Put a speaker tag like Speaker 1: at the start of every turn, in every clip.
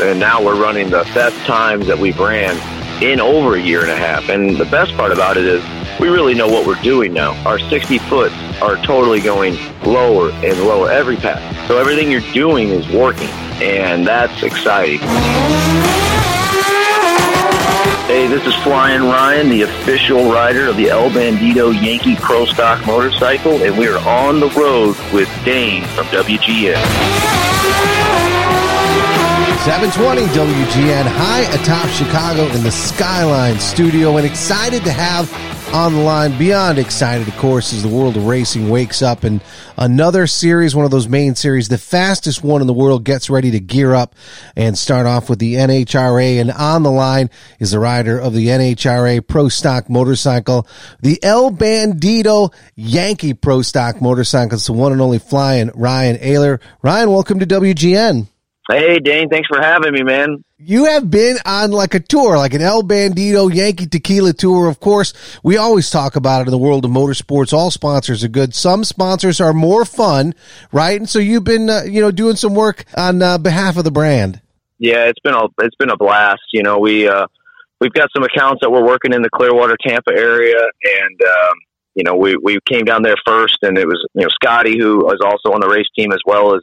Speaker 1: and now we're running the best times that we've ran in over a year and a half. And the best part about it is we really know what we're doing now. Our 60 foot are totally going lower and lower every pass. So everything you're doing is working, and that's exciting. Hey, this is Flying Ryan, the official rider of the El Bandido Yankee Pro Stock motorcycle, and we are on the road with Dane from WGN.
Speaker 2: 720 WGN high atop Chicago in the Skyline studio and excited to have on the line. Beyond excited, of course, as the world of racing wakes up and another series, one of those main series, the fastest one in the world gets ready to gear up and start off with the NHRA. And on the line is the rider of the NHRA Pro Stock motorcycle, the El Bandido Yankee Pro Stock motorcycle. It's the one and only flying Ryan Oehler. Ryan, welcome to WGN.
Speaker 1: Hey, Dane, thanks for having me, man.
Speaker 2: You have been on like a tour, like an El Bandido Yankee Tequila tour. Of course, we always talk about it in the world of motorsports. All sponsors are good. Some sponsors are more fun, right? And so you've been, uh, you know, doing some work on uh, behalf of the brand.
Speaker 1: Yeah, it's been a it's been a blast. You know, we uh, we've got some accounts that we're working in the Clearwater, Tampa area, and um, you know, we we came down there first, and it was you know Scotty who was also on the race team as well as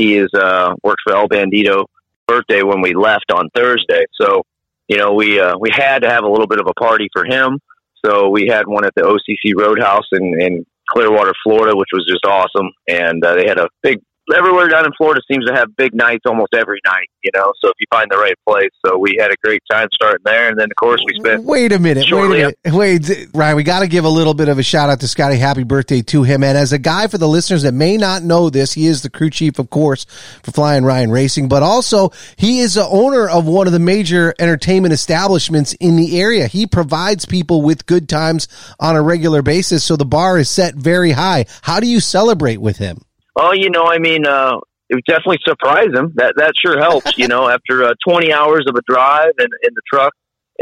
Speaker 1: he is uh, worked for El Bandido birthday when we left on Thursday. So, you know, we uh, we had to have a little bit of a party for him. So we had one at the OCC Roadhouse in, in Clearwater, Florida, which was just awesome. And uh, they had a big everywhere down in Florida seems to have big nights almost every night, you know. So if you find the right place, so we had a great time starting there, and then of course we spent.
Speaker 2: Wait a minute, wait a minute, wait, Ryan. We got to give a little bit of a shout out to Scotty. Happy birthday to him! And as a guy for the listeners that may not know this, he is the crew chief, of course, for Flying Ryan Racing, but also he is the owner of one of the major entertainment establishments in the area. He provides people with good times on a regular basis, so the bar is set very high. How do you celebrate with him?
Speaker 1: Oh, you know, I mean, uh, it would definitely surprise him. That that sure helps. you know, after uh, 20 hours of a drive in, in the truck,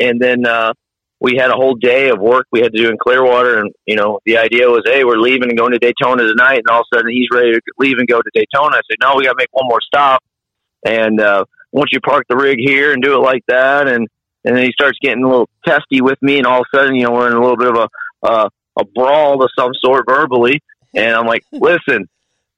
Speaker 1: and then uh, we had a whole day of work we had to do in Clearwater, and you know, the idea was, hey, we're leaving and going to Daytona tonight, and all of a sudden he's ready to leave and go to Daytona. I said, no, we got to make one more stop, and uh, once you park the rig here and do it like that, and and then he starts getting a little testy with me, and all of a sudden, you know, we're in a little bit of a uh, a brawl of some sort verbally, and I'm like, listen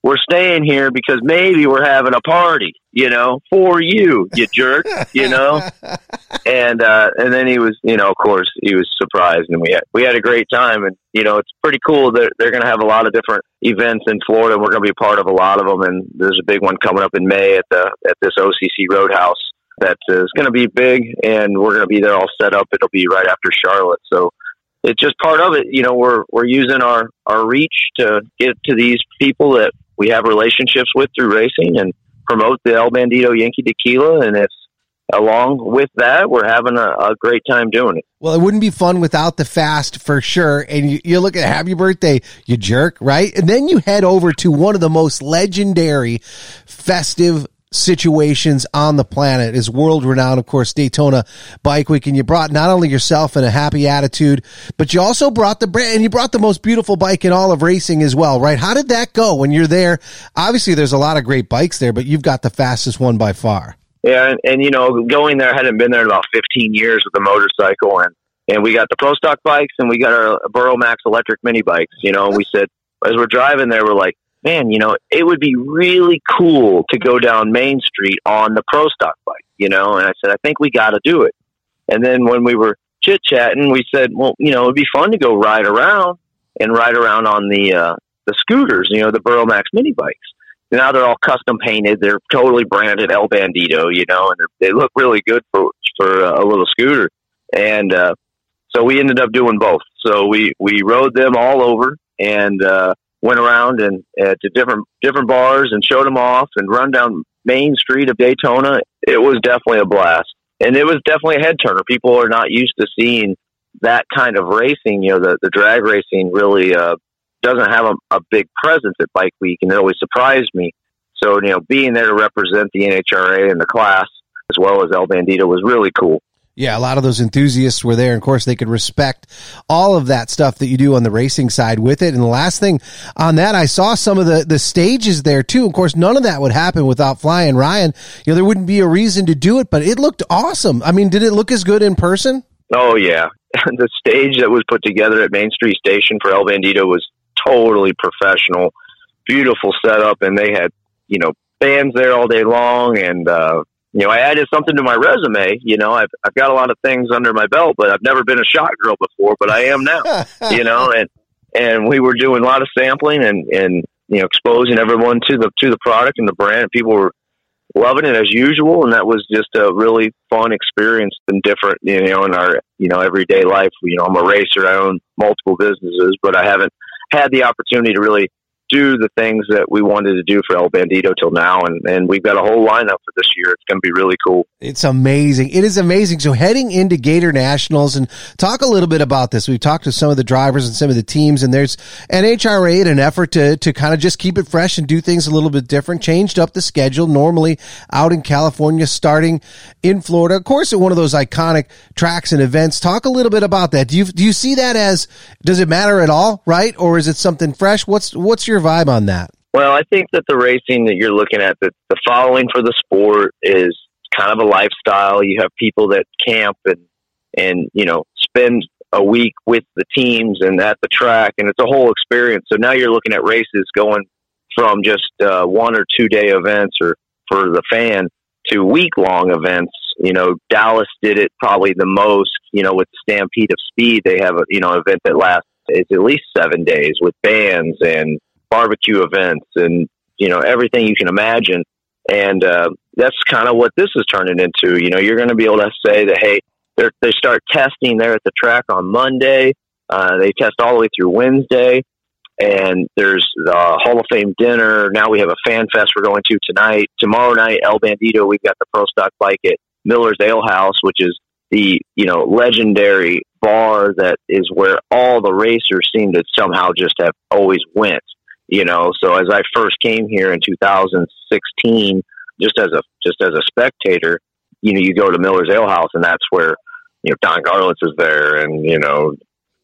Speaker 1: we're staying here because maybe we're having a party, you know, for you, you jerk, you know. and uh and then he was, you know, of course, he was surprised and we had we had a great time and you know, it's pretty cool that they're going to have a lot of different events in Florida. We're going to be a part of a lot of them and there's a big one coming up in May at the at this OCC Roadhouse that is going to be big and we're going to be there all set up. It'll be right after Charlotte. So it's just part of it. You know, we're we're using our our reach to get to these people that we have relationships with through racing and promote the El Bandido Yankee Tequila. And it's along with that, we're having a, a, great time doing it.
Speaker 2: Well, it wouldn't be fun without the fast for sure. And you, you look at happy birthday, you jerk, right? And then you head over to one of the most legendary festive situations on the planet is world renowned, of course, Daytona Bike Week. And you brought not only yourself in a happy attitude, but you also brought the brand and you brought the most beautiful bike in all of racing as well, right? How did that go when you're there? Obviously, there's a lot of great bikes there, but you've got the fastest one by far.
Speaker 1: Yeah. And, and you know, going there, I hadn't been there in about 15 years with a motorcycle and, and we got the pro stock bikes and we got our Burromax electric mini bikes, you know, and we said, as we're driving there, we're like, man, you know, it would be really cool to go down Main Street on the Pro Stock bike, you know. And I said, I think we got to do it. And then when we were chit chatting, we said, well, you know, it'd be fun to go ride around and ride around on the uh, the scooters, you know, the Burromax mini bikes. Now they're all custom painted. They're totally branded El Bandido, you know, and they look really good for for uh, a little scooter. And uh, so we ended up doing both. So we we rode them all over, and uh, went around and uh, to different different bars and showed them off and run down Main Street of Daytona. It was definitely a blast, and it was definitely a head turner. People are not used to seeing that kind of racing. You know, the the drag racing really uh, doesn't have a, a big presence at Bike Week, and it always surprised me. So, you know, being there to represent the NHRA and the class as well as El Bandido was really cool.
Speaker 2: Yeah, a lot of those enthusiasts were there. And of course, they could respect all of that stuff that you do on the racing side with it. And the last thing on that, I saw some of the, the stages there too. Of course, none of that would happen without Flying Ryan. You know, there wouldn't be a reason to do it, but it looked awesome. I mean, did it look as good in person?
Speaker 1: Oh, yeah. the stage that was put together at Main Street Station for El Bandido was totally professional, beautiful setup. And they had, you know, fans there all day long and, uh, you know, I added something to my resume. You know, I've I've got a lot of things under my belt, but I've never been a shot girl before, but I am now. you know, and and we were doing a lot of sampling and and you know exposing everyone to the to the product and the brand. And people were loving it as usual, and that was just a really fun experience and different. You know, in our you know everyday life. You know, I'm a racer. I own multiple businesses, but I haven't had the opportunity to really do the things that we wanted to do for El Bandido till now. And, and we've got a whole lineup for this year. It's going to be really cool.
Speaker 2: It's amazing. It is amazing. So heading into Gator Nationals and talk a little bit about this. We've talked to some of the drivers and some of the teams and there's an NHRA in an effort to, to kind of just keep it fresh and do things a little bit different, changed up the schedule normally out in California, starting in Florida. Of course, at one of those iconic tracks and events. Talk a little bit about that. Do you, do you see that as, does it matter at all? Right. Or is it something fresh? What's, what's your your vibe on that?
Speaker 1: Well, I think that the racing that you're looking at, the, the following for the sport is kind of a lifestyle. You have people that camp and, and, you know, spend a week with the teams and at the track, and it's a whole experience. So now you're looking at races going from just uh, one or two day events or for the fan to week long events. You know, Dallas did it probably the most, you know, with the Stampede of Speed. They have a, you know, event that lasts at least seven days with bands and barbecue events and you know everything you can imagine. And uh, that's kind of what this is turning into. You know, you're going to be able to say that hey, they start testing there at the track on Monday. Uh, they test all the way through Wednesday, and there's the Hall of Fame dinner. Now we have a fan fest we're going to tonight. Tomorrow night, El Bandido, we've got the Pro Stock Bike at Miller's Ale House, which is the you know legendary bar that is where all the racers seem to somehow just have always went you know so as i first came here in 2016 just as a just as a spectator you know you go to miller's ale house and that's where you know don garlits is there and you know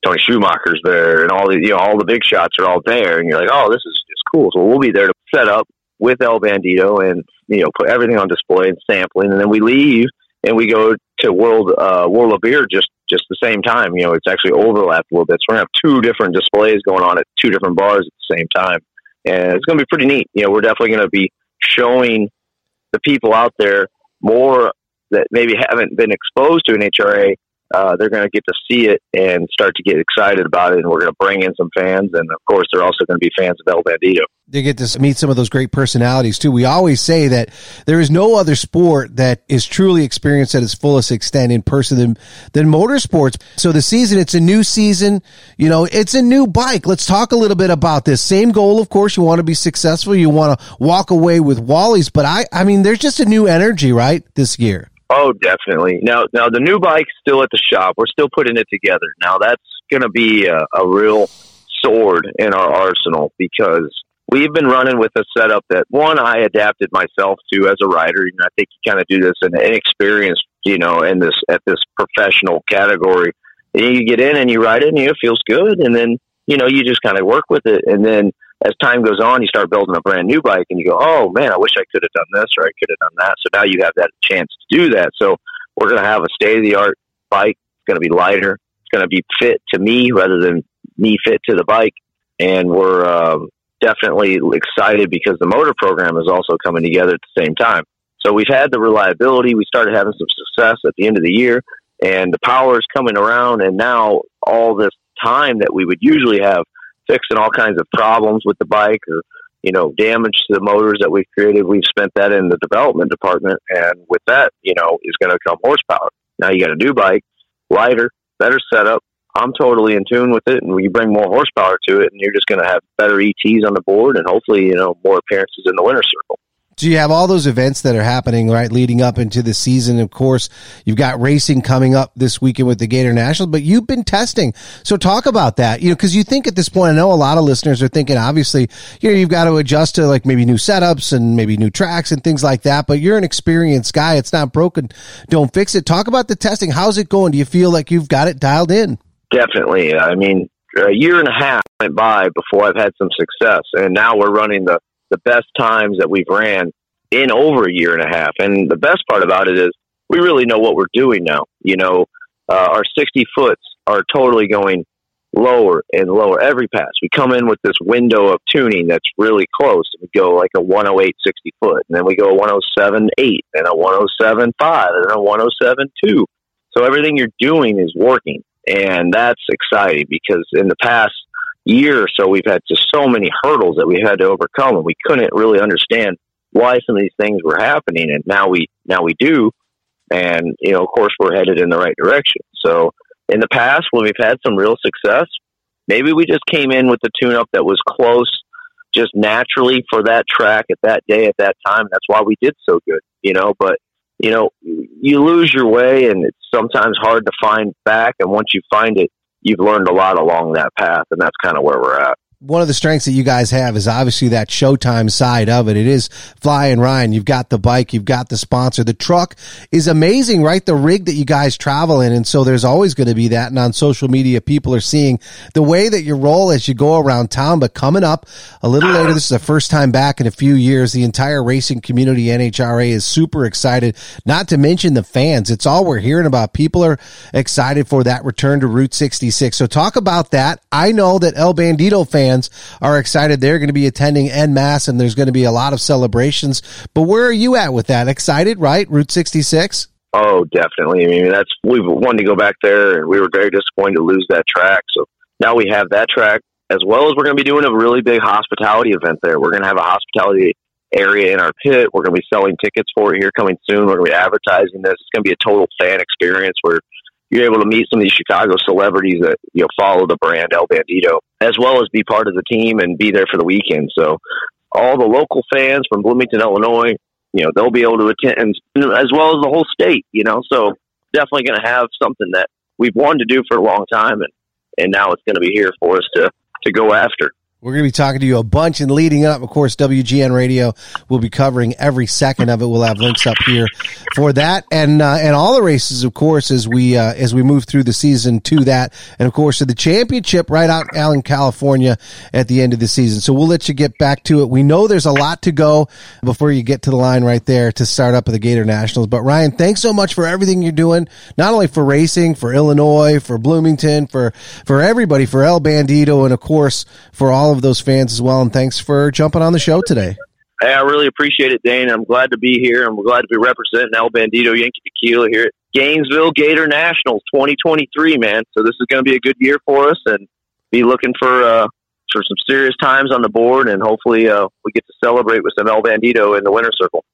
Speaker 1: tony schumacher's there and all the you know all the big shots are all there and you're like oh this is just cool. So we'll be there to set up with el bandido and you know put everything on display and sampling and then we leave and we go to world uh world of beer just just the same time. You know, it's actually overlapped a little bit. So we're gonna have two different displays going on at two different bars at the same time, and it's gonna be pretty neat. You know, we're definitely gonna be showing the people out there more that maybe haven't been exposed to NHRA uh, they're going to get to see it and start to get excited about it. And we're going to bring in some fans. And of course, they're also going to be fans of El Bandido.
Speaker 2: They get to meet some of those great personalities too. We always say that there is no other sport that is truly experienced at its fullest extent in person than, than motorsports. So the season, it's a new season. You know, it's a new bike. Let's talk a little bit about this. Same goal, of course. You want to be successful. You want to walk away with Wally's, but I, I mean, there's just a new energy, right? This year.
Speaker 1: Oh, definitely. Now, now the new bike's still at the shop. We're still putting it together. Now that's going to be a, a real sword in our arsenal because we've been running with a setup that one I adapted myself to as a rider. And I think you kind of do this in inexperienced, you know, in this at this professional category. And you get in and you ride it, and you know, it feels good, and then you know you just kind of work with it, and then as time goes on, you start building a brand new bike and you go, oh man, I wish I could have done this or I could have done that. So now you have that chance to do that. So we're going to have a state of the art bike. It's going to be lighter. It's going to be fit to me rather than me fit to the bike. And we're um, definitely excited because the motor program is also coming together at the same time. So we've had the reliability. We started having some success at the end of the year and the power is coming around. And now all this time that we would usually have fixing all kinds of problems with the bike or you know damage to the motors that we've created. We've spent that in the development department, and with that, you know, is going to come horsepower. Now you got a new bike, lighter, better setup. I'm totally in tune with it, and you bring more horsepower to it, and you're just going to have better ETs on the board, and hopefully, you know, more appearances in the winner's circle.
Speaker 2: So you have all those events that are happening, right, leading up into the season. Of course, you've got racing coming up this weekend with the Gator National, but you've been testing. So talk about that, you know, cause you think at this point, I know a lot of listeners are thinking, obviously, you know, you've got to adjust to like maybe new setups and maybe new tracks and things like that, but you're an experienced guy. It's not broken. Don't fix it. Talk about the testing. How's it going? Do you feel like you've got it dialed in?
Speaker 1: Definitely. I mean, a year and a half went by before I've had some success, and now we're running the the best times that we've ran in over a year and a half. And the best part about it is we really know what we're doing now. You know, uh, our 60 foots are totally going lower and lower every pass. We come in with this window of tuning that's really close. We go like a 108 60 foot, and then we go a 107 8, and a 107 5, and a 107 2. So everything you're doing is working. And that's exciting because in the past year or so, we've had just so many hurdles that we had to overcome, and we couldn't really understand why some of these things were happening. And now we now we do, and you know, of course, we're headed in the right direction. So in the past, when we've had some real success, maybe we just came in with the tune-up that was close, just naturally for that track at that day at that time. That's why we did so good, you know. But you know, you lose your way, and it's sometimes hard to find back. And once you find it, you've learned a lot along that path, and that's kind of where we're at
Speaker 2: one of the strengths that you guys have is obviously that showtime side of it. It is flying Ryan. You've got the bike, you've got the sponsor. The truck is amazing, right? The rig that you guys travel in. And so there's always going to be that. And on social media, people are seeing the way that you roll as you go around town. But coming up a little later, this is the first time back in a few years. The entire racing community, NHRA is super excited, not to mention the fans. It's all we're hearing about. People are excited for that return to Route 66. So talk about that. I know that El Bandido fans fans are excited. They're going to be attending en masse and there's going to be a lot of celebrations. But where are you at with that? Excited, right? Route 66?
Speaker 1: Oh, definitely. I mean, that's, we wanted to go back there and we were very disappointed to lose that track. So now we have that track as well as we're going to be doing a really big hospitality event there. We're going to have a hospitality area in our pit. We're going to be selling tickets for it here coming soon. We're going to be advertising this. It's going to be a total fan experience where you're able to meet some of these Chicago celebrities that you know follow the brand El Bandido, as well as be part of the team and be there for the weekend. So all the local fans from Bloomington, Illinois, you know, they'll be able to attend, as well as the whole state. You know, so definitely going to have something that we've wanted to do for a long time, and and now it's going to be here for us to to go after.
Speaker 2: We're going to be talking to you a bunch and leading up. Of course, WGN Radio will be covering every second of it. We'll have links up here for that and uh, and all the races, of course, as we uh, as we move through the season to that, and of course to the championship right out in Allen, California at the end of the season. So we'll let you get back to it. We know there's a lot to go before you get to the line right there to start up at the Gator Nationals. But Ryan, thanks so much for everything you're doing, not only for racing, for Illinois, for Bloomington, for for everybody, for El Bandido, and of course for all all of those fans as well. And thanks for jumping on the show today.
Speaker 1: Hey, I really appreciate it, Dane. I'm glad to be here. I'm glad to be representing El Bandido Yankee Tequila here at Gainesville Gator Nationals 2023, man. So this is going to be a good year for us, and be looking for uh, for some serious times on the board, and hopefully uh, we get to celebrate with some El Bandido in the winter circle.